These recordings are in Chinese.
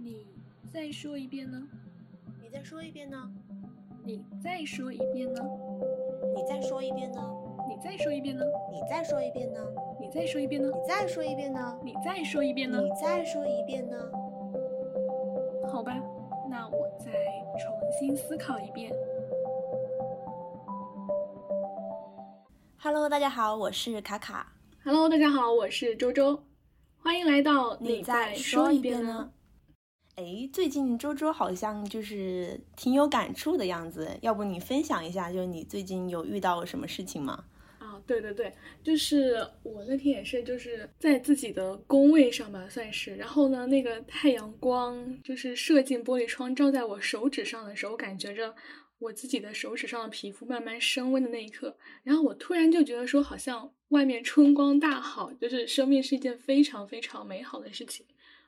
你再说一遍呢？你再说一遍呢？你再说一遍呢？你再说一遍呢？你再说一遍呢？你再说一遍呢？你再说一遍呢？你再说一遍呢？你再说一遍呢？你再说一遍呢？好吧，那我再重新思考一遍。Hello，大家好，我是卡卡。Hello，大家好，我是周周，欢迎来到你再再说一遍呢？？哎，最近周周好像就是挺有感触的样子，要不你分享一下，就是你最近有遇到什么事情吗？啊，对对对，就是我那天也是，就是在自己的工位上吧，算是。然后呢，那个太阳光就是射进玻璃窗，照在我手指上的时候，我感觉着我自己的手指上的皮肤慢慢升温的那一刻，然后我突然就觉得说，好像外面春光大好，就是生命是一件非常非常美好的事情。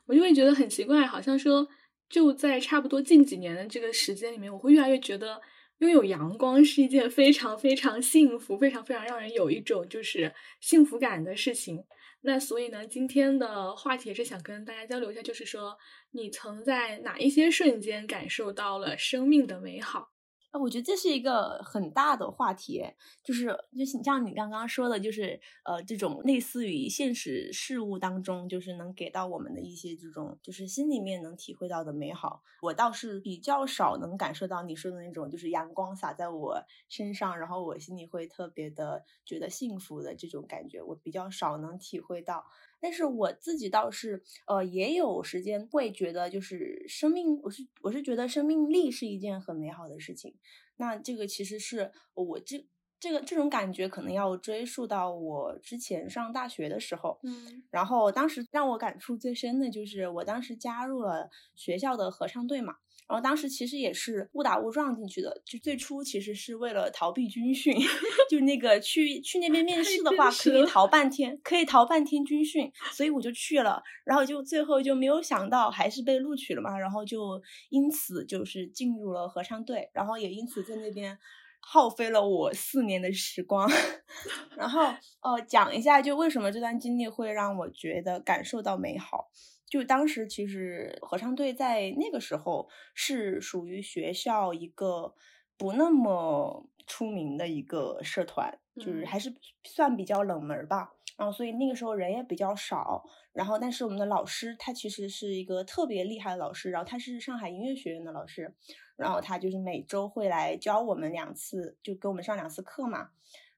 我就会觉得很奇怪，好像说就在差不多近几年的这个时间里面，我会越来越觉得拥有阳光是一件非常非常幸福、非常非常让人有一种就是幸福感的事情。那所以呢，今天的话题也是想跟大家交流一下，就是说你曾在哪一些瞬间感受到了生命的美好？啊，我觉得这是一个很大的话题，就是就是像你刚刚说的，就是呃这种类似于现实事物当中，就是能给到我们的一些这种，就是心里面能体会到的美好。我倒是比较少能感受到你说的那种，就是阳光洒在我身上，然后我心里会特别的觉得幸福的这种感觉，我比较少能体会到。但是我自己倒是，呃，也有时间会觉得，就是生命，我是我是觉得生命力是一件很美好的事情。那这个其实是我这这个这种感觉，可能要追溯到我之前上大学的时候。嗯然后当时让我感触最深的就是，我当时加入了学校的合唱队嘛。然后当时其实也是误打误撞进去的，就最初其实是为了逃避军训，就那个去去那边面试的话，可以逃半天，可以逃半天军训，所以我就去了。然后就最后就没有想到还是被录取了嘛，然后就因此就是进入了合唱队，然后也因此在那边耗费了我四年的时光。然后呃，讲一下就为什么这段经历会让我觉得感受到美好。就当时其实合唱队在那个时候是属于学校一个不那么出名的一个社团，就是嗯还是算比较冷门儿吧。然后所以那个时候人也比较少，然后但是我们的老师他其实是一个特别厉害的老师，然后他是上海音乐学院的老师，然后他就是每周会来教我们两次，就给我们上两次课嘛。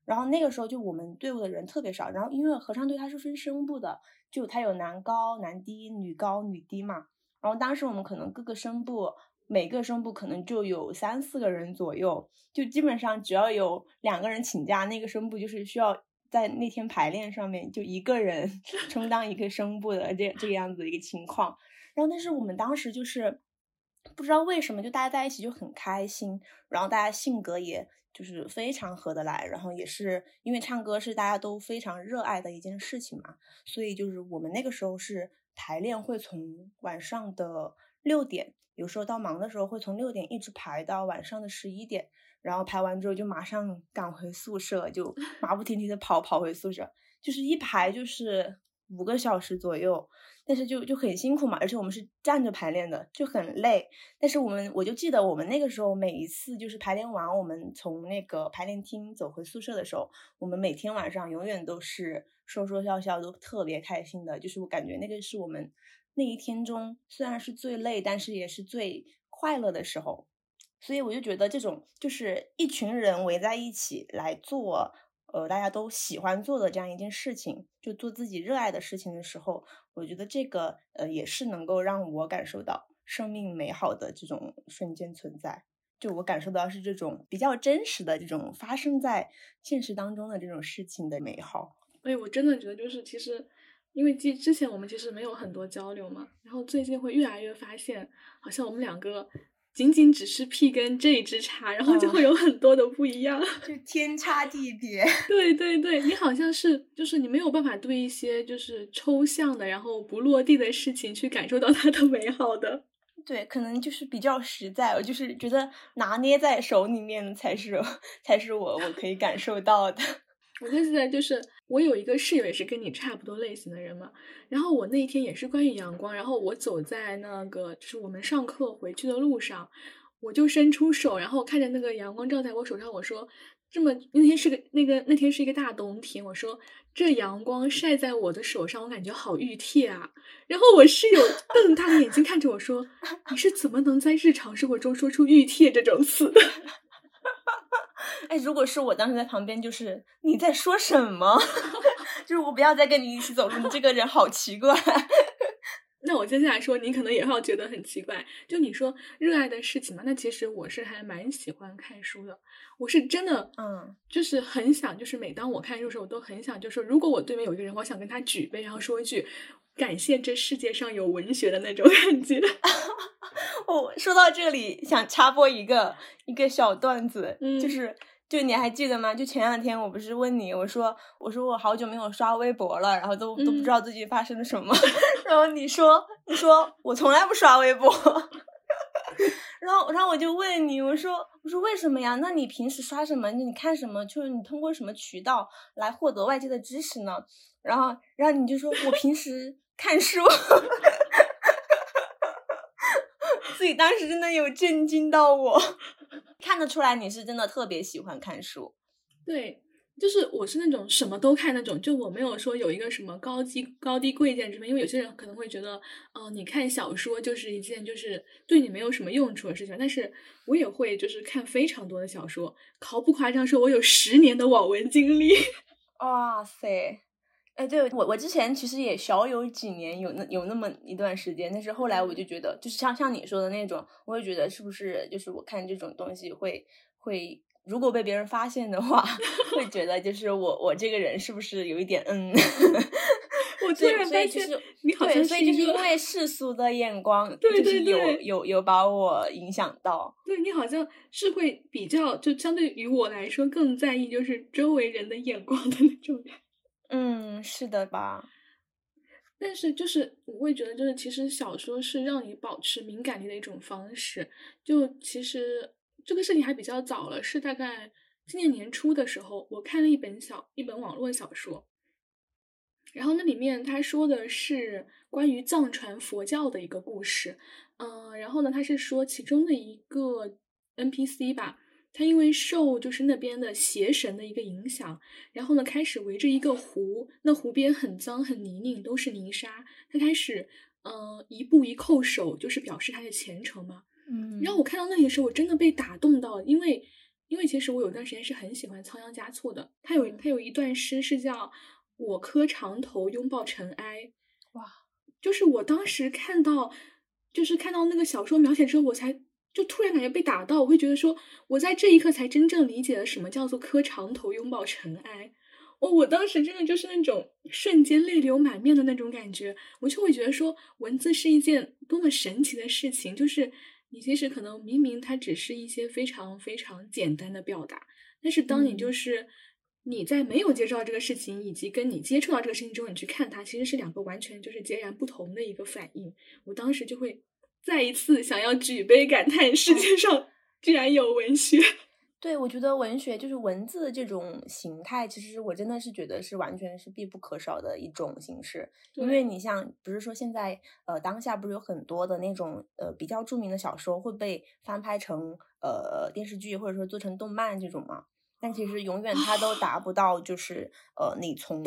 然后那个时候就我们队伍的人特别少，然后因为合唱队它是分声部的，就它有男高、男低、女高、女低嘛。然后当时我们可能各个声部每个声部可能就有三四个人左右，就基本上只要有两个人请假，那个声部就是需要在那天排练上面就一个人 充当一个声部的这这个样子的一个情况。然后但是我们当时就是不知道为什么就大家在一起就很开心，然后大家性格也就是非常合得来，然后也是因为唱歌是大家都非常热爱的一件事情嘛，所以就是我们那个时候是排练会从晚上的六点，有时候到忙的时候会从六点一直排到晚上的十一点，然后排完之后就马上赶回宿舍，就马不停蹄的跑跑回宿舍，就是一排就是五个小时左右，但是就就很辛苦嘛，而且我们是站着排练的，就很累。但是我们我就记得我们那个时候每一次就是排练完，我们从那个排练厅走回宿舍的时候，我们每天晚上永远都是说说笑笑，都特别开心的。就是我感觉那个是我们那一天中虽然是最累，但是也是最快乐的时候。所以我就觉得这种就是一群人围在一起来做，呃，大家都喜欢做的这样一件事情，就做自己热爱的事情的时候，我觉得这个呃也是能够让我感受到生命美好的这种瞬间存在。就我感受到是这种比较真实的这种发生在现实当中的这种事情的美好。哎，我真的觉得就是其实，因为之之前我们其实没有很多交流嘛，然后最近会越来越发现，好像我们两个仅仅只是 P 跟这一支差，然后就哦会有很多的不一样。就天差地别。对对对，你好像是就是你没有办法对一些就是抽象的，然后不落地的事情去感受到它的美好的。对，可能就是比较实在，我就是觉得拿捏在手里面才是 才是我我可以感受到的。我现在就是我有一个室友也是跟你差不多类型的人嘛，然后我那一天也是关于阳光，然后我走在那个就是我们上课回去的路上，我就伸出手，然后看着那个阳光照在我手上，我说这么那天是个那个那天是一个大冬天，我说这阳光晒在我的手上，我感觉好熨帖啊。然后我室友瞪大眼睛看着我说，你是怎么能在日常生活中说出熨帖这种词的？哎，如果是我当时在旁边，就是你在说什么？就是我不要再跟你一起走路，你这个人好奇怪。那我接下来说，你可能也要觉得很奇怪。就你说热爱的事情嘛，那其实我是还蛮喜欢看书的。我是真的，嗯，就是很想，就是每当我看书的时候，我都很想，就是说，如果我对面有一个人，我想跟他举杯，然后说一句感谢这世界上有文学的那种 感觉。我 说到这里，想插播一个一个小段子，就是。就你还记得吗？就前两天我不是问你，我说我说我好久没有刷微博了，然后都都不知道最近发生了什么，然后你说你说我从来不刷微博，然后然后我就问你，我说我说为什么呀？那你平时刷什么？你看什么？就是你通过什么渠道来获得外界的知识呢？然后然后你就说我平时看书，自己当时真的有震惊到我。看得出来你是真的特别喜欢看书，对，就是我是那种什么都看那种，就我没有说有一个什么高低高低贵贱之分，因为有些人可能会觉得，哦，你看小说就是一件就是对你没有什么用处的事情，但是我也会就是看非常多的小说，毫不夸张说，我有十年的网文经历。哇塞，哎，对我我之前其实也小有几年有那有那么一段时间，但是后来我就觉得，就是像像你说的那种，我也觉得是不是就是我看这种东西会会，如果被别人发现的话，会觉得就是我我这个人是不是有一点嗯，我突然发现你好像所以就是因为世俗的眼光，对对有有有把我影响到，对你好像是会比较就相对于我来说更在意就是周围人的眼光的那种人。嗯，是的吧？但是就是我会觉得，就是其实小说是让你保持敏感力的一种方式。就其实这个事情还比较早了，是大概今年年初的时候，我看了一本小一本网络小说，然后那里面他说的是关于藏传佛教的一个故事。嗯，然后呢，他是说其中的一个 NPC 吧。他因为受就是那边的邪神的一个影响，然后呢开始围着一个湖，那湖边很脏很泥泞，都是泥沙。他开始，嗯，一步一叩首，就是表示他的虔诚嘛。嗯。然后我看到那里的时候，我真的被打动到，因为因为其实我有段时间是很喜欢仓央嘉措的，他有他有一段诗是叫“我磕长头拥抱尘埃”，哇，就是我当时看到，就是看到那个小说描写之后，我才。就突然感觉被打到，我会觉得说，我在这一刻才真正理解了什么叫做磕长头拥抱尘埃。哦我当时真的就是那种瞬间泪流满面的那种感觉，我就会觉得说，文字是一件多么神奇的事情。就是你其实可能明明它只是一些非常非常简单的表达，但是当你就是你在没有接触到这个事情，以及跟你接触到这个事情之后，你去看它，其实是两个完全就是截然不同的一个反应。我当时就会。再一次想要举杯感叹，世界上居然有文学。对，我觉得文学就是文字这种形态，其实我真的是觉得是完全是必不可少的一种形式。因为你像，不是说现在呃当下不是有很多的那种呃比较著名的小说会被翻拍成呃电视剧，或者说做成动漫这种吗？但其实永远它都达不到，就是呃，你从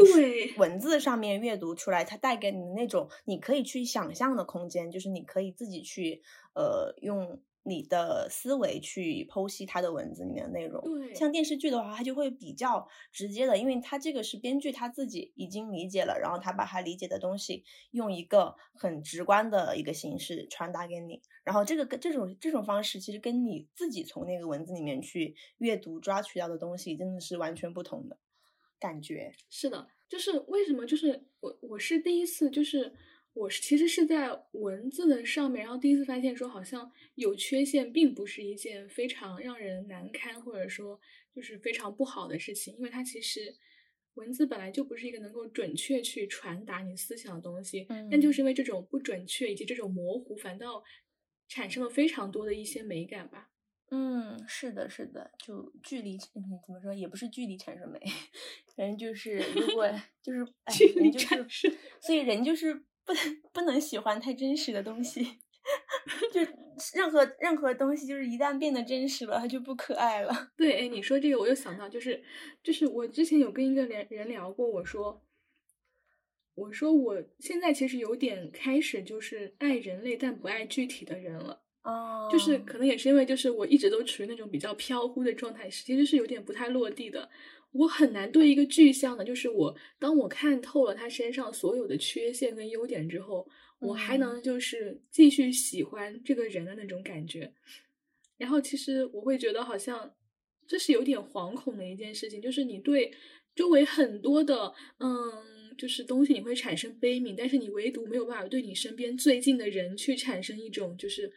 文字上面阅读出来，它带给你的那种你可以去想象的空间，就是你可以自己去呃用。你的思维去剖析他的文字里面的内容，对，像电视剧的话，它就会比较直接的，因为它这个是编剧他自己已经理解了，然后他把他理解的东西用一个很直观的一个形式传达给你，然后这个跟这种这种方式，其实跟你自己从那个文字里面去阅读抓取到的东西，真的是完全不同的感觉。是的，就是为什么？就是我我是第一次就是。我是其实是在文字的上面，然后第一次发现说，好像有缺陷并不是一件非常让人难堪，或者说就是非常不好的事情，因为它其实文字本来就不是一个能够准确去传达你思想的东西，但就是因为这种不准确以及这种模糊，反倒产生了非常多的一些美感吧。嗯，是的，是的，就距离，嗯，怎么说，也不是距离产生美，反正就是如果 就是哎，人就是，所以人就是不能不能喜欢太真实的东西，就任何任何东西，就是一旦变得真实了，它就不可爱了。对，哎，你说这个，我又想到，就是就是我之前有跟一个人人聊过，我说。我说我现在其实有点开始就是爱人类但不爱具体的人了，哦，就是可能也是因为就是我一直都处于那种比较飘忽的状态，其实是有点不太落地的。我很难对一个具象的，就是我当我看透了他身上所有的缺陷跟优点之后，我还能就是继续喜欢这个人的那种感觉。然后其实我会觉得好像这是有点惶恐的一件事情，就是你对周围很多的嗯。就是东西你会产生悲悯，但是你唯独没有办法对你身边最近的人去产生一种就是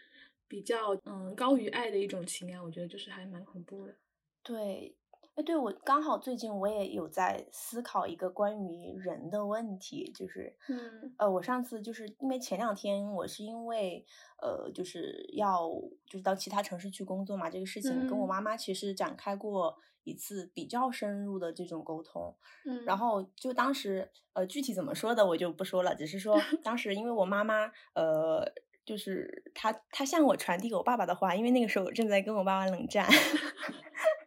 比较嗯高于爱的一种情感，我觉得就是还蛮恐怖的。对，哎，对我刚好最近我也有在思考一个关于人的问题，就是嗯呃，我上次就是因为前两天我是因为呃就是要就是到其他城市去工作嘛，这个事情跟我妈妈其实展开过。一次比较深入的这种沟通，嗯，然后就当时呃具体怎么说的我就不说了，只是说 当时因为我妈妈呃就是她她向我传递我爸爸的话，因为那个时候我正在跟我爸爸冷战。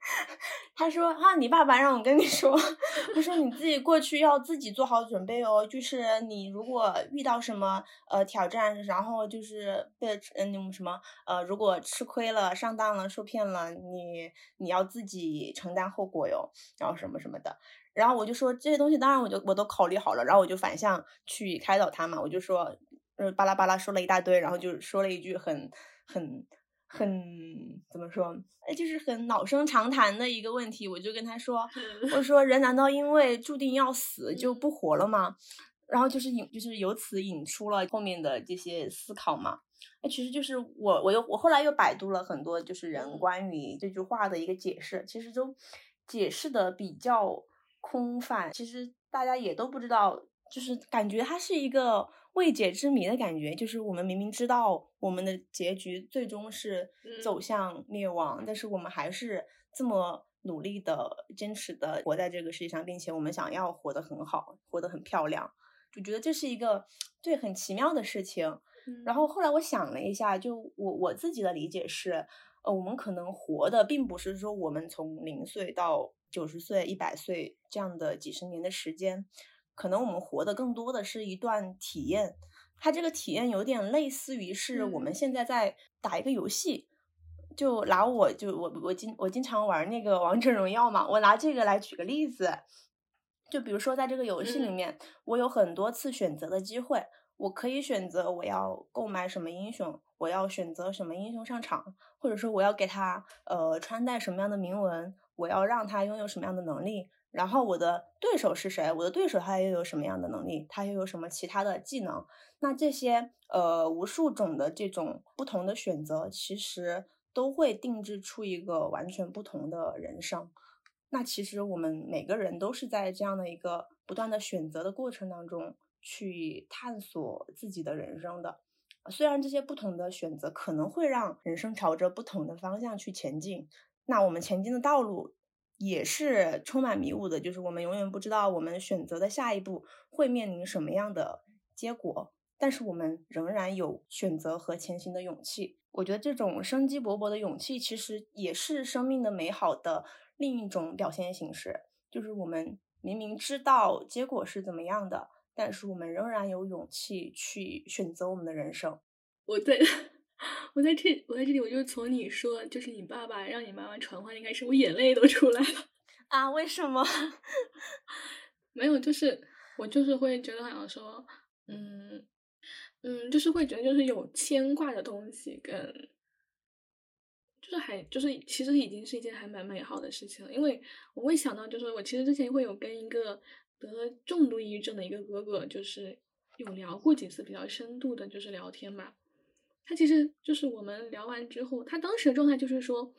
他说：“啊，你爸爸让我跟你说，他说你自己过去要自己做好准备哦。就是你如果遇到什么呃挑战，然后就是被嗯什么呃，如果吃亏了、上当了、受骗了，你你要自己承担后果哟。然后什么什么的。然后我就说这些东西，当然我就我都考虑好了。然后我就反向去开导他嘛，我就说呃巴拉巴拉说了一大堆，然后就说了一句很很。”很怎么说？哎，就是很老生常谈的一个问题。我就跟他说：“我说人难道因为注定要死就不活了吗？”然后就是引，就是由此引出了后面的这些思考嘛。哎，其实就是我，我又我后来又百度了很多，就是人关于这句话的一个解释，其实都解释的比较空泛。其实大家也都不知道，就是感觉它是一个。未解之谜的感觉，就是我们明明知道我们的结局最终是走向灭亡，但是我们还是这么努力的、坚持的活在这个世界上，并且我们想要活得很好，活得很漂亮，就觉得这是一个对很奇妙的事情。然后后来我想了一下，就我我自己的理解是，呃，我们可能活的并不是说我们从零岁到九十岁、一百岁这样的几十年的时间。可能我们活的更多的是一段体验，它这个体验有点类似于是我们现在在打一个游戏，就拿我就我我经我经常玩那个王者荣耀嘛，我拿这个来举个例子，就比如说在这个游戏里面，我有很多次选择的机会，我可以选择我要购买什么英雄，我要选择什么英雄上场，或者说我要给他呃穿戴什么样的铭文，我要让他拥有什么样的能力。然后我的对手是谁？我的对手他又有什么样的能力？他又有什么其他的技能？那这些呃无数种的这种不同的选择，其实都会定制出一个完全不同的人生。那其实我们每个人都是在这样的一个不断的选择的过程当中去探索自己的人生的。虽然这些不同的选择可能会让人生朝着不同的方向去前进，那我们前进的道路。也是充满迷雾的，就是我们永远不知道我们选择的下一步会面临什么样的结果，但是我们仍然有选择和前行的勇气。我觉得这种生机勃勃的勇气，其实也是生命的美好的另一种表现形式。就是我们明明知道结果是怎么样的，但是我们仍然有勇气去选择我们的人生。我在。我在这，我在这里，我就从你说，就是你爸爸让你妈妈传话，应该是我眼泪都出来了 啊？为什么？没有，就是我就是会觉得好像说，嗯嗯，就是会觉得就是有牵挂的东西，跟就是还就是其实已经是一件还蛮美好的事情了，因为我会想到，就是我其实之前会有跟一个得了重度抑郁症的一个哥哥，就是有聊过几次比较深度的，就是聊天嘛。他其实就是我们聊完之后，他当时的状态就是说，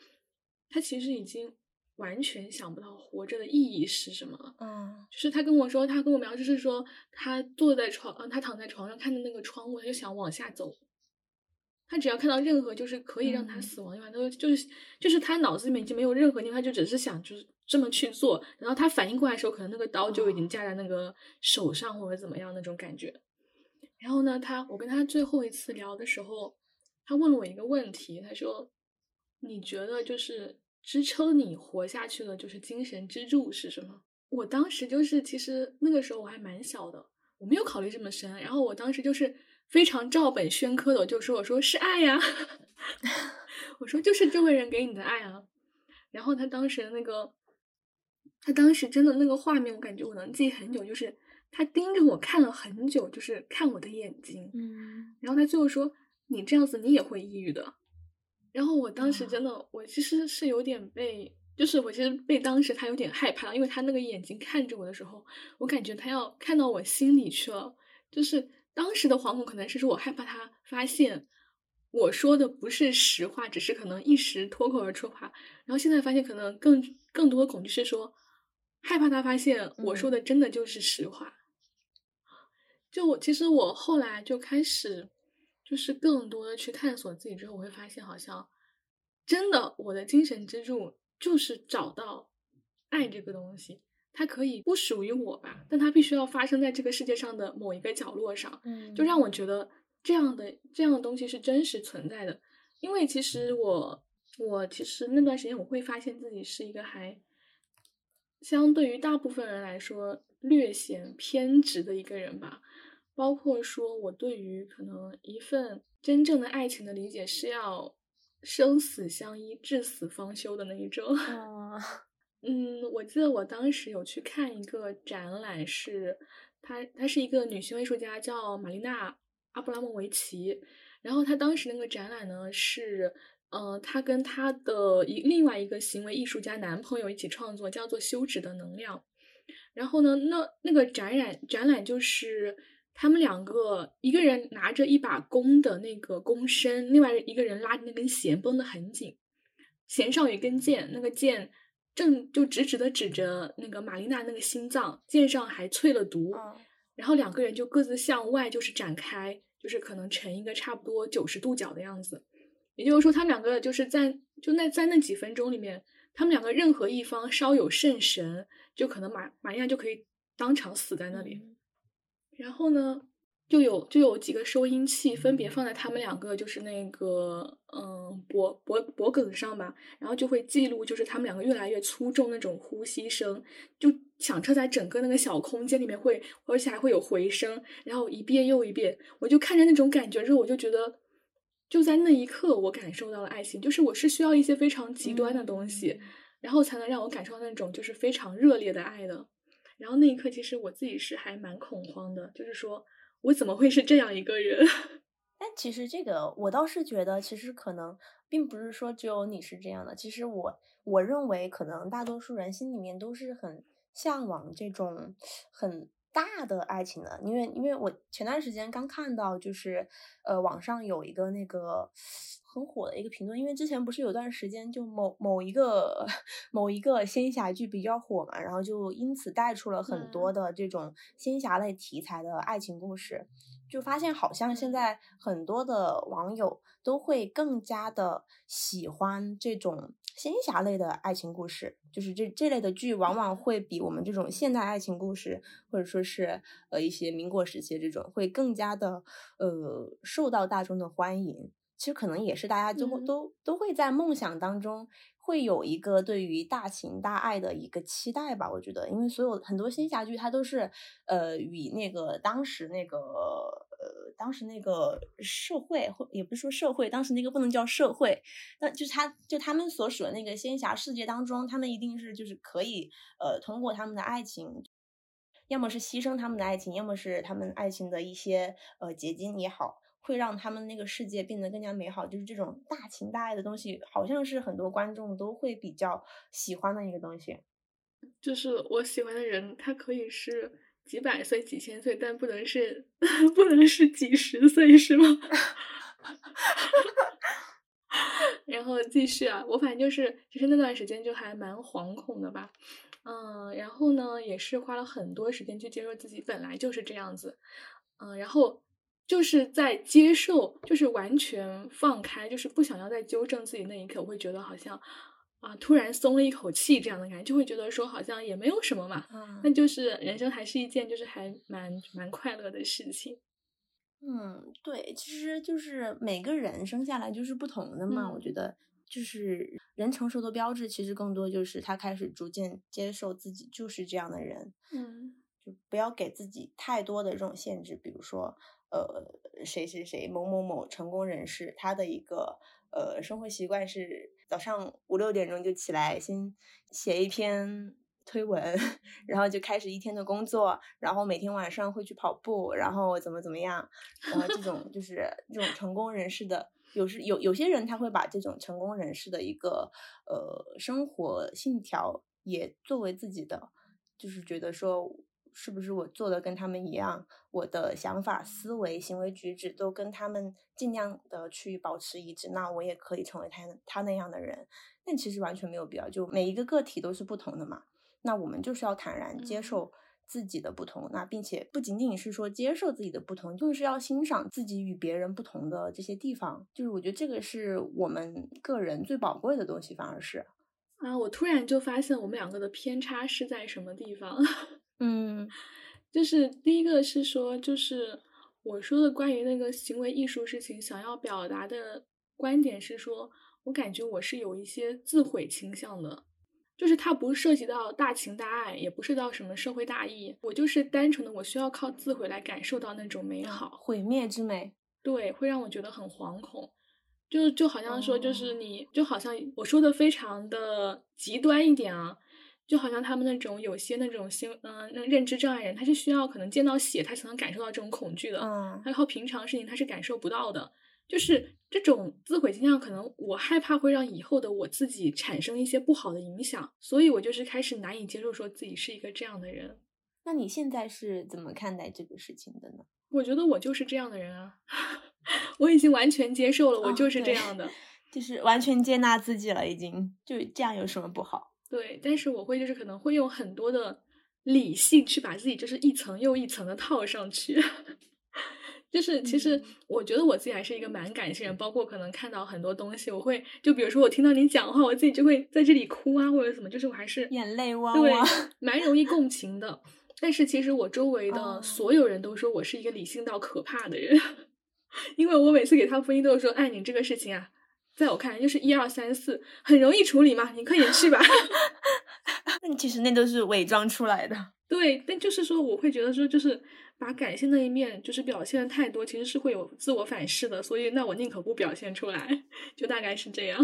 他其实已经完全想不到活着的意义是什么了。嗯，就是他跟我说，他跟我描述是说，他坐在床，嗯，他躺在床上看着那个窗户，他就想往下走，他只要看到任何就是可以让他死亡的地方，他就是就是他脑子里面已经没有任何地方，他就只是想就是这么去做。然后他反应过来的时候，可能那个刀就已经架在那个手上或者怎么样那种感觉。然后呢，他我跟他最后一次聊的时候，他问了我一个问题，他说：“你觉得就是支撑你活下去的，就是精神支柱是什么？”我当时就是其实那个时候我还蛮小的，我没有考虑这么深。然后我当时就是。非常照本宣科的，我就说：“我说是爱呀，我说就是周围人给你的爱啊。”然后他当时的那个，他当时真的那个画面，我感觉我能记很久，就是他盯着我看了很久，就是看我的眼睛。嗯。然后他最后说：“你这样子，你也会抑郁的。”然后我当时真的，我其实是有点被，就是我其实被当时他有点害怕，因为他那个眼睛看着我的时候，我感觉他要看到我心里去了，就是。当时的惶恐可能是说我害怕他发现我说的不是实话，只是可能一时脱口而出话。然后现在发现可能更更多的恐惧是说害怕他发现我说的真的就是实话。就我其实我后来就开始就是更多的去探索自己之后，我会发现好像真的我的精神支柱就是找到爱这个东西。它可以不属于我吧，但它必须要发生在这个世界上的某一个角落上，嗯，就让我觉得这样的这样的东西是真实存在的。因为其实我我其实那段时间我会发现自己是一个还相对于大部分人来说略显偏执的一个人吧，包括说我对于可能一份真正的爱情的理解是要生死相依、至死方休的那一种。嗯，我记得我当时有去看一个展览，是她，她是一个女性艺术家，叫玛丽娜·阿布拉莫维奇。然后她当时那个展览呢，是，呃，她跟她的一另外一个行为艺术家男朋友一起创作，叫做《休止的能量》。然后呢，那那个展览展览就是他们两个，一个人拿着一把弓的那个弓身，另外一个人拉着那根弦绷得很紧，弦上有一根箭，那个箭。正就直直的指着那个玛丽娜那个心脏，箭上还淬了毒，然后两个人就各自向外就是展开，就是可能成一个差不多九十度角的样子。也就是说，他们两个就是在就那在那几分钟里面，他们两个任何一方稍有慎神，就可能玛玛丽亚就可以当场死在那里。然后呢？就有就有几个收音器，分别放在他们两个就是那个嗯脖脖脖梗上吧，然后就会记录就是他们两个越来越粗重那种呼吸声，就响彻在整个那个小空间里面会，而且还会有回声，然后一遍又一遍，我就看着那种感觉之后，我就觉得就在那一刻我感受到了爱情，就是我是需要一些非常极端的东西，然后才能让我感受到那种就是非常热烈的爱的，然后那一刻其实我自己是还蛮恐慌的，就是说。我怎么会是这样一个人？但其实这个我倒是觉得，其实可能并不是说只有你是这样的。其实我我认为，可能大多数人心里面都是很向往这种很大的爱情呢。因为因为我前段时间刚看到，就是呃网上有一个那个。很火的一个评论，因为之前不是有段时间就某某一个 某一个仙侠剧比较火嘛，然后就因此带出了很多的这种仙侠类题材的爱情故事，就发现好像现在很多的网友都会更加的喜欢这种仙侠类的爱情故事，就是这这类的剧往往会比我们这种现代爱情故事，或者说是呃一些民国时期这种会更加的呃受到大众的欢迎。其实可能也是大家都会都都会在梦想当中会有一个对于大情大爱的一个期待吧。我觉得，因为所有很多仙侠剧它都是呃与那个当时那个呃当时那个社会或也不是说社会，当时那个不能叫社会，那就是他就他们所属的那个仙侠世界当中，他们一定是就是可以呃通过他们的爱情，要么是牺牲他们的爱情，要么是他们爱情的一些呃结晶也好。会让他们那个世界变得更加美好，就是这种大情大爱的东西，好像是很多观众都会比较喜欢的一个东西。就是我喜欢的人，他可以是几百岁、几千岁，但不能是 不能是几十岁，是吗？然后继续啊，我反正就是，其实那段时间就还蛮惶恐的吧。嗯，然后呢，也是花了很多时间去接受自己本来就是这样子。嗯，然后。就是在接受，就是完全放开，就是不想要再纠正自己那一刻，我会觉得好像啊，突然松了一口气，这样的感觉，就会觉得说好像也没有什么嘛，那就是人生还是一件就是还蛮蛮快乐的事情。嗯，对，其实就是每个人生下来就是不同的嘛。我觉得就是人成熟的标志，其实更多就是他开始逐渐接受自己就是这样的人。嗯，就不要给自己太多的这种限制，比如说，呃，谁谁谁某某某成功人士，他的一个呃生活习惯是早上五六点钟就起来，先写一篇。推文，然后就开始一天的工作，然后每天晚上会去跑步，然后怎么怎么样，然后这种就是这种成功人士的，有时有有些人他会把这种成功人士的一个呃生活信条也作为自己的，就是觉得说是不是我做的跟他们一样，我的想法、思维、行为举止都跟他们尽量的去保持一致，那我也可以成为他他那样的人，但其实完全没有必要，就每一个个体都是不同的嘛。那我们就是要坦然接受自己的不同，那并且不仅仅是说接受自己的不同，更是要欣赏自己与别人不同的这些地方。就是我觉得这个是我们个人最宝贵的东西，反而是啊，我突然就发现我们两个的偏差是在什么地方？嗯，就是第一个是说，就是我说的关于那个行为艺术事情，想要表达的观点是说，我感觉我是有一些自毁倾向的。就是它不涉及到大情大爱，也不涉及到什么社会大义，我就是单纯的我需要靠自毁来感受到那种美好，毁灭之美，对，会让我觉得很惶恐，就就好像说，就是你就好像我说的非常的极端一点啊，就好像他们那种有些那种心嗯那认知障碍人，他是需要可能见到血他才能感受到这种恐惧的，嗯，他靠平常事情他是感受不到的。就是这种自毁倾向，可能我害怕会让以后的我自己产生一些不好的影响，所以我就是开始难以接受说自己是一个这样的人。那你现在是怎么看待这个事情的呢？我觉得我就是这样的人啊，我已经完全接受了，我就是这样的，就是完全接纳自己了，已经就这样有什么不好？对，但是我会就是可能会用很多的理性去把自己就是一层又一层的套上去。就是其实我觉得我自己还是一个蛮感性人，包括可能看到很多东西，我会就比如说我听到你讲话，我自己就会在这里哭啊，或者怎么，就是我还是眼泪汪汪，对，蛮容易共情的。但是其实我周围的所有人都说我是一个理性到可怕的人，因为我每次给他分析都是说，哎，你这个事情啊，在我看来就是一二三四，很容易处理嘛，你快点去吧。那其实那都是伪装出来的。对，但就是说我会觉得说就是。把感性的一面就是表现的太多，其实是会有自我反噬的，所以那我宁可不表现出来，就大概是这样。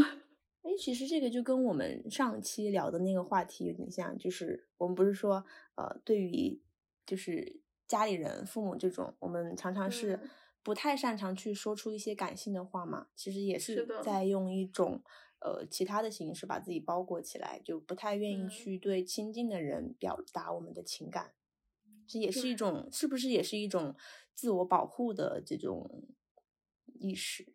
哎，其实这个就跟我们上期聊的那个话题有点像，就是我们不是说，呃，对于就是家里人、父母这种，我们常常是不太擅长去说出一些感性的话嘛，其实也是在用一种呃其他的形式把自己包裹起来，就不太愿意去对亲近的人表达我们的情感。这也是一种，是不是也是一种自我保护的这种意识？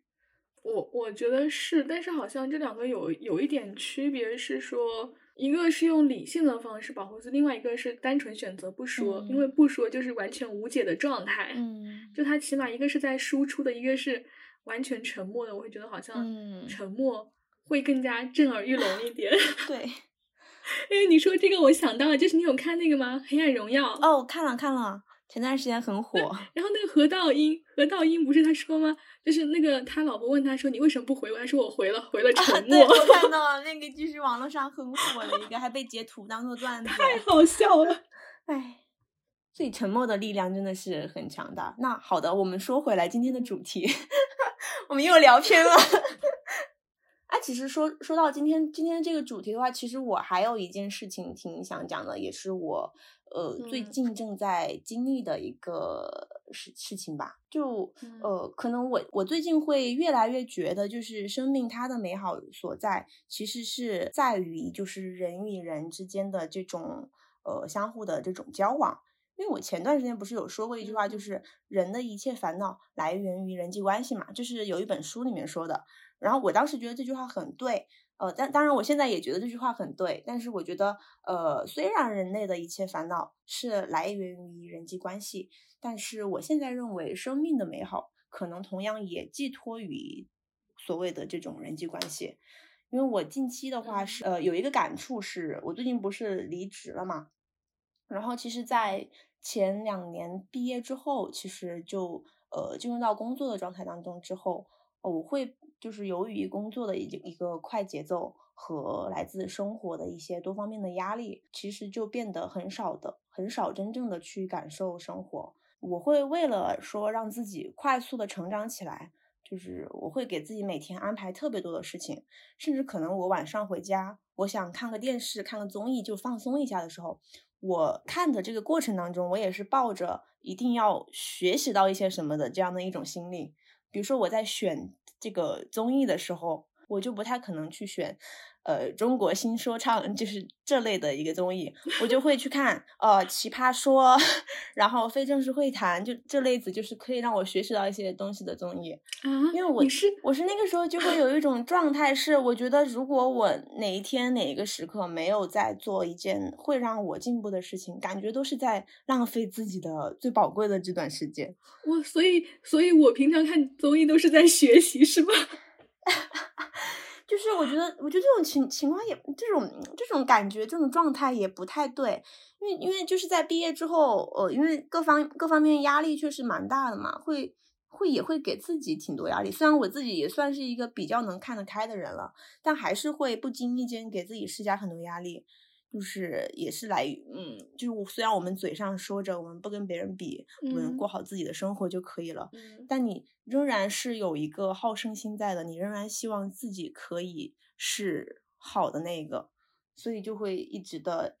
我我觉得是，但是好像这两个有有一点区别，是说一个是用理性的方式保护自己，另外一个是单纯选择不说，因为不说就是完全无解的状态。嗯，就他起码一个是在输出的，一个是完全沉默的，我会觉得好像沉默会更加震耳欲聋一点。对。因为你说这个，我想到了，就是你有看那个吗？《黑暗荣耀》哦，看了看了，前段时间很火。然后那个何道英，何道英不是他说吗？就是那个他老婆问他说：“你为什么不回我？”他说：“我回了，回了沉默。”我看 到了那个，就是网络上很火的一个，还被截图当做段子，太好笑了。哎，所以沉默的力量真的是很强大。那好的，我们说回来今天的主题，我们又聊偏了。哎，其实说说到今天今天这个主题的话，其实我还有一件事情挺想讲的，也是我呃最近正在经历的一个事事情吧。就呃，可能我我最近会越来越觉得，就是生命它的美好所在，其实是在于就是人与人之间的这种呃相互的这种交往。因为我前段时间不是有说过一句话，就是人的一切烦恼来源于人际关系嘛，就是有一本书里面说的。然后我当时觉得这句话很对，呃，但当然，我现在也觉得这句话很对。但是我觉得，呃，虽然人类的一切烦恼是来源于人际关系，但是我现在认为生命的美好可能同样也寄托于所谓的这种人际关系。因为我近期的话是，呃，有一个感触是，我最近不是离职了嘛，然后其实，在前两年毕业之后，其实就呃进入到工作的状态当中之后，我会。就是由于工作的一一个快节奏和来自生活的一些多方面的压力，其实就变得很少的，很少真正的去感受生活。我会为了说让自己快速的成长起来，就是我会给自己每天安排特别多的事情，甚至可能我晚上回家，我想看个电视、看个综艺就放松一下的时候，我看的这个过程当中，我也是抱着一定要学习到一些什么的这样的一种心理。比如说我在选。这个综艺的时候，我就不太可能去选。呃，中国新说唱就是这类的一个综艺，我就会去看。呃，奇葩说，然后非正式会谈，就这类子，就是可以让我学习到一些东西的综艺。啊，因为我是我是那个时候就会有一种状态，是我觉得如果我哪一天哪一个时刻没有在做一件会让我进步的事情，感觉都是在浪费自己的最宝贵的这段时间。我所以，所以我平常看综艺都是在学习，是吗？就是我觉得，我觉得这种情情况也，这种这种感觉，这种状态也不太对，因为因为就是在毕业之后，呃，因为各方各方面压力确实蛮大的嘛，会会也会给自己挺多压力。虽然我自己也算是一个比较能看得开的人了，但还是会不经意间给自己施加很多压力。就是也是来，嗯，就是虽然我们嘴上说着我们不跟别人比，我们过好自己的生活就可以了，但你仍然是有一个好胜心在的，你仍然希望自己可以是好的那个，所以就会一直的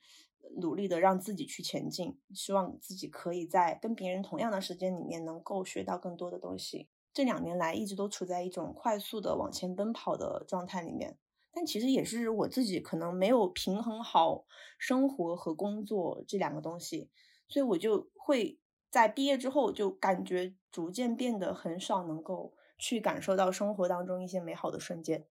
努力的让自己去前进，希望自己可以在跟别人同样的时间里面能够学到更多的东西。这两年来一直都处在一种快速的往前奔跑的状态里面。但其实也是我自己可能没有平衡好生活和工作这两个东西，所以我就会在毕业之后就感觉逐渐变得很少能够去感受到生活当中一些美好的瞬间，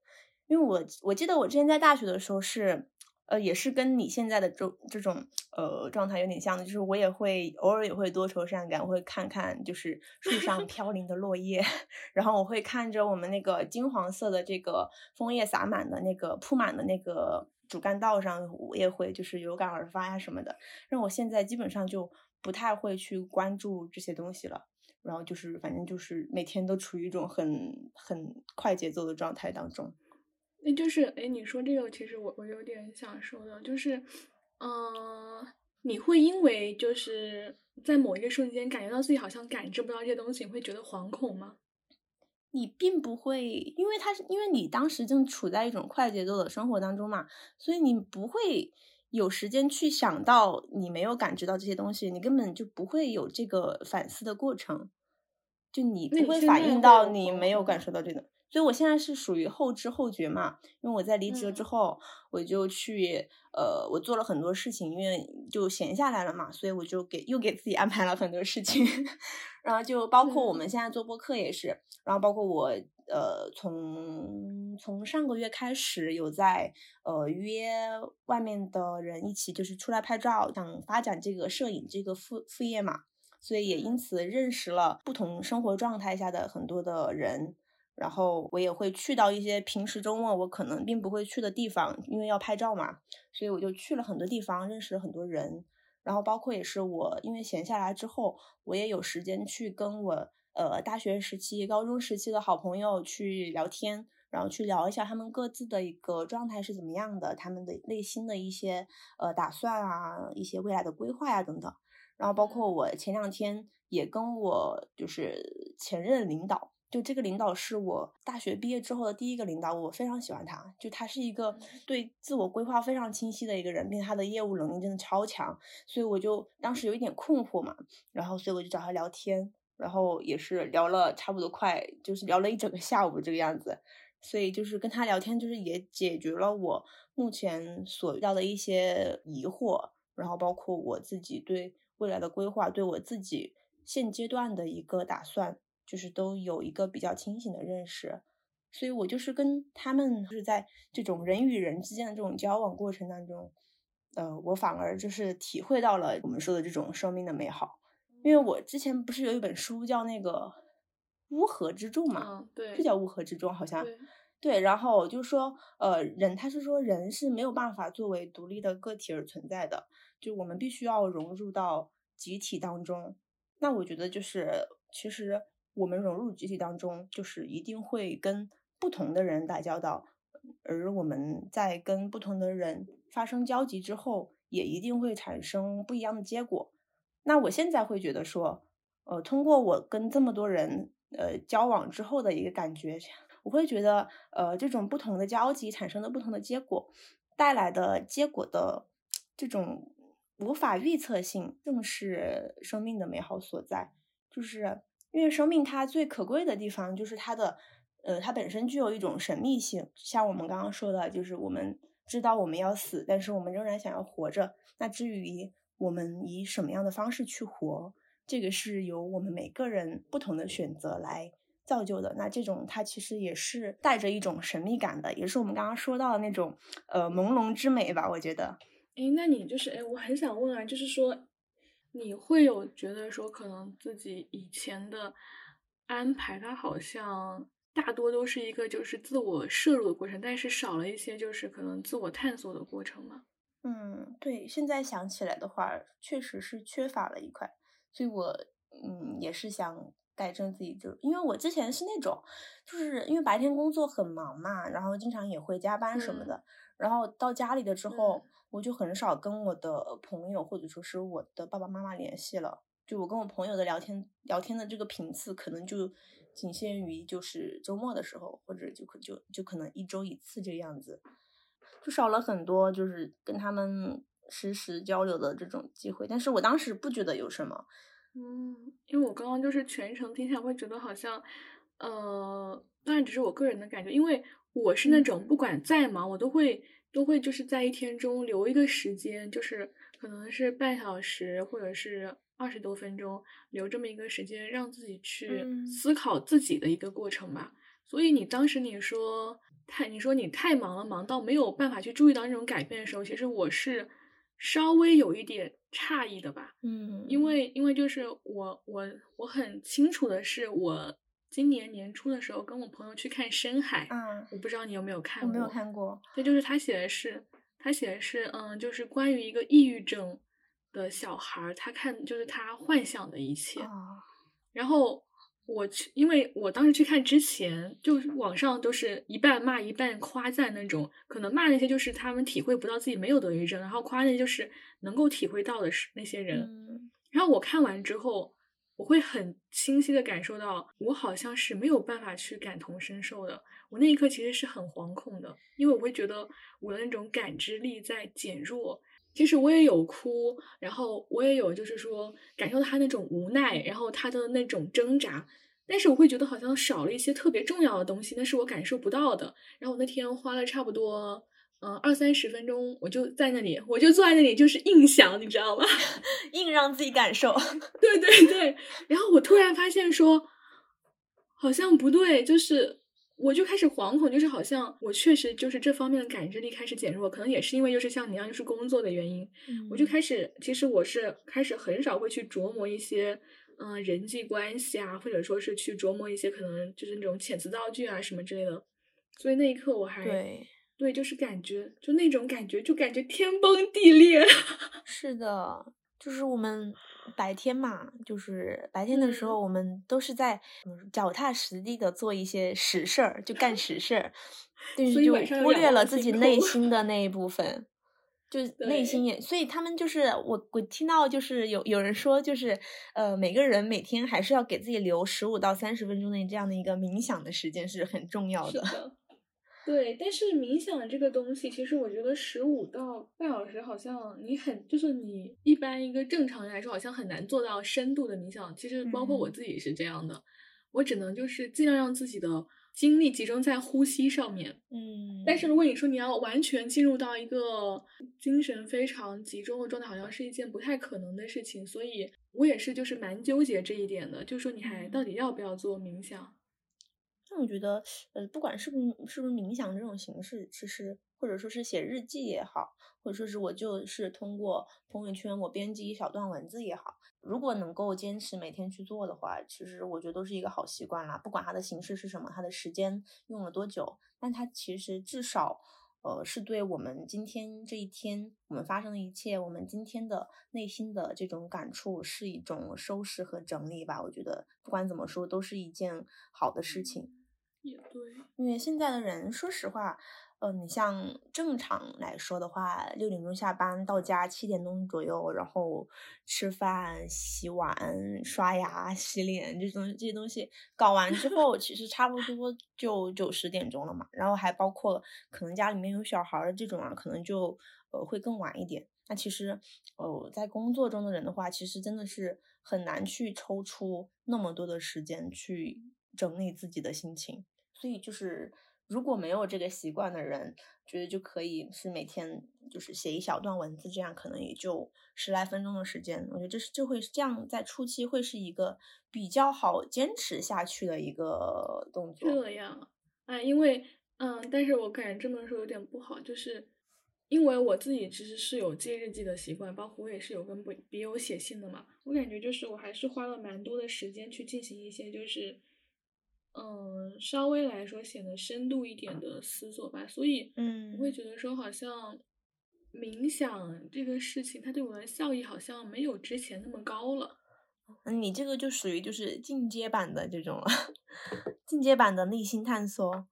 因为我我记得我之前在大学的时候是。呃，也是跟你现在的这这种呃状态有点像的，就是我也会偶尔也会多愁善感，会看看就是树上飘零的落叶，然后我会看着我们那个金黄色的这个枫叶洒满的那个铺满的那个主干道上，我也会就是有感而发呀什么的。让我现在基本上就不太会去关注这些东西了，然后就是反正就是每天都处于一种很很快节奏的状态当中。那就是，哎，你说这个，其实我我有点想说的，就是，嗯，你会因为就是在某一个瞬间感觉到自己好像感知不到这些东西，你会觉得惶恐吗？你并不会，因为他是因为你当时正处在一种快节奏的生活当中嘛，所以你不会有时间去想到你没有感知到这些东西，你根本就不会有这个反思的过程，就你不会反映到你没有感受到这个。所以我现在是属于后知后觉嘛，因为我在离职了之后，我就去呃，我做了很多事情，因为就闲下来了嘛，所以我就给又给自己安排了很多事情，然后就包括我们现在做播客也是，然后包括我呃，从从上个月开始有在呃约外面的人一起就是出来拍照，想发展这个摄影这个副副业嘛，所以也因此认识了不同生活状态下的很多的人。然后我也会去到一些平时周末我可能并不会去的地方，因为要拍照嘛，所以我就去了很多地方，认识了很多人。然后包括也是我因为闲下来之后，我也有时间去跟我呃大学时期、高中时期的好朋友去聊天，然后去聊一下他们各自的一个状态是怎么样的，他们的内心的一些呃打算啊，一些未来的规划呀等等。然后包括我前两天也跟我就是前任领导。就这个领导是我大学毕业之后的第一个领导，我非常喜欢他。就他是一个对自我规划非常清晰的一个人，并且他的业务能力真的超强，所以我就当时有一点困惑嘛，然后所以我就找他聊天，然后也是聊了差不多快，就是聊了一整个下午这个样子。所以就是跟他聊天，就是也解决了我目前所遇到的一些疑惑，然后包括我自己对未来的规划，对我自己现阶段的一个打算。就是都有一个比较清醒的认识，所以我就是跟他们就是在这种人与人之间的这种交往过程当中，呃，我反而就是体会到了我们说的这种生命的美好。因为我之前不是有一本书叫那个《乌合之众》嘛，嗯，对，是叫《乌合之众》好像。对，对，然后就说，呃，人他是说人是没有办法作为独立的个体而存在的，就我们必须要融入到集体当中。那我觉得就是，其实我们融入集体当中，就是一定会跟不同的人打交道，而我们在跟不同的人发生交集之后，也一定会产生不一样的结果。那我现在会觉得说，呃，通过我跟这么多人呃交往之后的一个感觉，我会觉得，呃，这种不同的交集产生的不同的结果，带来的结果的这种无法预测性，正是生命的美好所在。就是因为生命它最可贵的地方，就是它的，呃，它本身具有一种神秘性。像我们刚刚说的，就是我们知道我们要死，但是我们仍然想要活着。那至于我们以什么样的方式去活，这个是由我们每个人不同的选择来造就的。那这种它其实也是带着一种神秘感的，也是我们刚刚说到的那种呃朦胧之美吧。我觉得，哎，那你就是哎，我很想问啊，就是说你会有觉得说，可能自己以前的安排，它好像大多都是一个就是自我摄入的过程，但是少了一些就是可能自我探索的过程嘛？嗯，对，现在想起来的话，确实是缺乏了一块，所以我嗯也是想改正自己，就因为我之前是那种，就是因为白天工作很忙嘛，然后经常也会加班什么的，然后到家里的之后，我就很少跟我的朋友或者说是我的爸爸妈妈联系了，就我跟我朋友的聊天聊天的这个频次，可能就仅限于就是周末的时候，或者就可就就可能一周一次这个样子。就少了很多，就是跟他们实时交流的这种机会。但是我当时不觉得有什么，嗯，因为我刚刚就是全程听下来会觉得好像，呃，当然只是我个人的感觉，因为我是那种不管再忙，我都会都会就是在一天中留一个时间，就是可能是半小时或者是二十多分钟，留这么一个时间，让自己去思考自己的一个过程吧。所以你当时你说。太，你说你太忙了，忙到没有办法去注意到那种改变的时候，其实我是稍微有一点诧异的吧。嗯，因为因为就是我我我很清楚的是，我今年年初的时候跟我朋友去看《深海》，嗯，我不知道你有没有看过，我没有看过。对，就是他写的是，他写的是，嗯，就是关于一个抑郁症的小孩，他看就是他幻想的一切，然后。我去，因为我当时去看之前，就是网上都是一半骂一半夸赞那种，可能骂那些就是他们体会不到自己没有得抑郁症，然后夸那些就是能够体会到的是那些人。然后我看完之后，我会很清晰的感受到，我好像是没有办法去感同身受的。我那一刻其实是很惶恐的，因为我会觉得我的那种感知力在减弱。其实我也有哭，然后我也有就是说感受到他那种无奈，然后他的那种挣扎，但是我会觉得好像少了一些特别重要的东西，那是我感受不到的。然后我那天花了差不多嗯二三十分钟，我就在那里，我就坐在那里就是硬想，你知道吗？硬让自己感受。对对对。然后我突然发现说，好像不对，就是。我就开始惶恐，就是好像我确实就是这方面的感知力开始减弱，可能也是因为就是像你一样，就是工作的原因，我就开始，其实我是开始很少会去琢磨一些嗯人际关系啊，或者说是去琢磨一些可能就是那种遣词造句啊什么之类的，所以那一刻我还对。对，就是感觉就那种感觉，就感觉天崩地裂。是的，就是我们。白天嘛，就是白天的时候，我们都是在脚踏实地的做一些实事儿，就干实事儿，就就忽略了自己内心的 那一部分，就 内心也。所以他们就是我，我听到就是有有人说，就是呃，每个人每天还是要给自己留十五到三十分钟的这样的一个冥想的时间是很重要的。对，但是冥想这个东西，其实我觉得十五到半小时，好像你很就是你一般一个正常人来说，好像很难做到深度的冥想。其实包括我自己是这样的，我只能就是尽量让自己的精力集中在呼吸上面。嗯，但是如果你说你要完全进入到一个精神非常集中的状态，好像是一件不太可能的事情。所以我也是就是蛮纠结这一点的，就是说你还到底要不要做冥想？但我觉得，呃，不管是不是是不是冥想这种形式，其实或者说是写日记也好，或者说是我就是通过朋友圈我编辑一小段文字也好，如果能够坚持每天去做的话，其实我觉得都是一个好习惯啦。不管它的形式是什么，它的时间用了多久，但它其实至少。呃，是对我们今天这一天我们发生的一切，我们今天的内心的这种感触，是一种收拾和整理吧。我觉得不管怎么说，都是一件好的事情。也对，因为现在的人，说实话。呃，你像正常来说的话，六点钟下班到家，七点钟左右，然后吃饭、洗碗、刷牙、洗脸这种这些东西搞完之后，其实差不多就九十点钟了嘛。然后还包括可能家里面有小孩儿这种啊，可能就呃会更晚一点。那其实呃在工作中的人的话，其实真的是很难去抽出那么多的时间去整理自己的心情，所以就是。如果没有这个习惯的人，觉得就可以是每天就是写一小段文字，这样可能也就十来分钟的时间。我觉得这是就会这样，在初期会是一个比较好坚持下去的一个动作。这样啊，因为嗯，但是我感觉这么说有点不好，就是因为我自己其实是有记日记的习惯，包括我也是有跟笔笔友写信的嘛。我感觉就是我还是花了蛮多的时间去进行一些就是。嗯，稍微来说显得深度一点的思索吧，所以，嗯，我会觉得说好像冥想这个事情，它对我的效益好像没有之前那么高了。你这个就属于就是进阶版的这种了，进阶版的内心探索。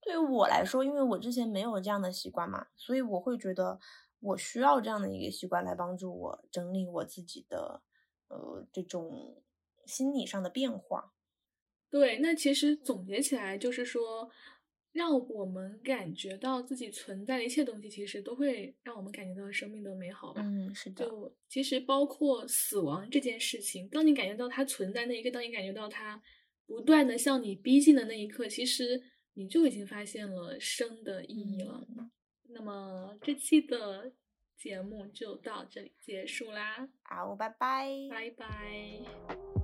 对于我来说，因为我之前没有这样的习惯嘛，所以我会觉得我需要这样的一个习惯来帮助我整理我自己的呃这种心理上的变化。对，那其实总结起来就是说，让我们感觉到自己存在的一切东西，其实都会让我们感觉到生命的美好吧。嗯，是的。就其实包括死亡这件事情，当你感觉到它存在那一刻，当你感觉到它不断的向你逼近的那一刻，其实你就已经发现了生的意义了。那么这期的节目就到这里结束啦。好，拜拜，拜拜。